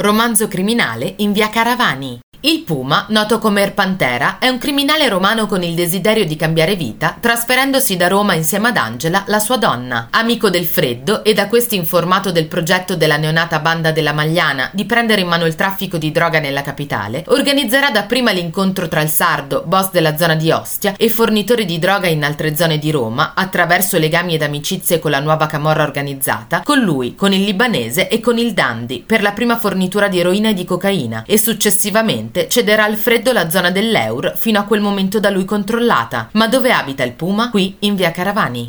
Romanzo criminale in via Caravani. Il Puma, noto come Erpantera, è un criminale romano con il desiderio di cambiare vita, trasferendosi da Roma insieme ad Angela, la sua donna. Amico del freddo e da questi informato del progetto della neonata banda della Magliana di prendere in mano il traffico di droga nella capitale, organizzerà dapprima l'incontro tra il sardo, boss della zona di Ostia, e fornitore di droga in altre zone di Roma, attraverso legami ed amicizie con la nuova camorra organizzata, con lui, con il libanese e con il Dandy, per la prima fornitura di eroina e di cocaina, e successivamente Probabilmente cederà al freddo la zona dell'Eur fino a quel momento da lui controllata. Ma dove abita il puma? Qui in via Caravani.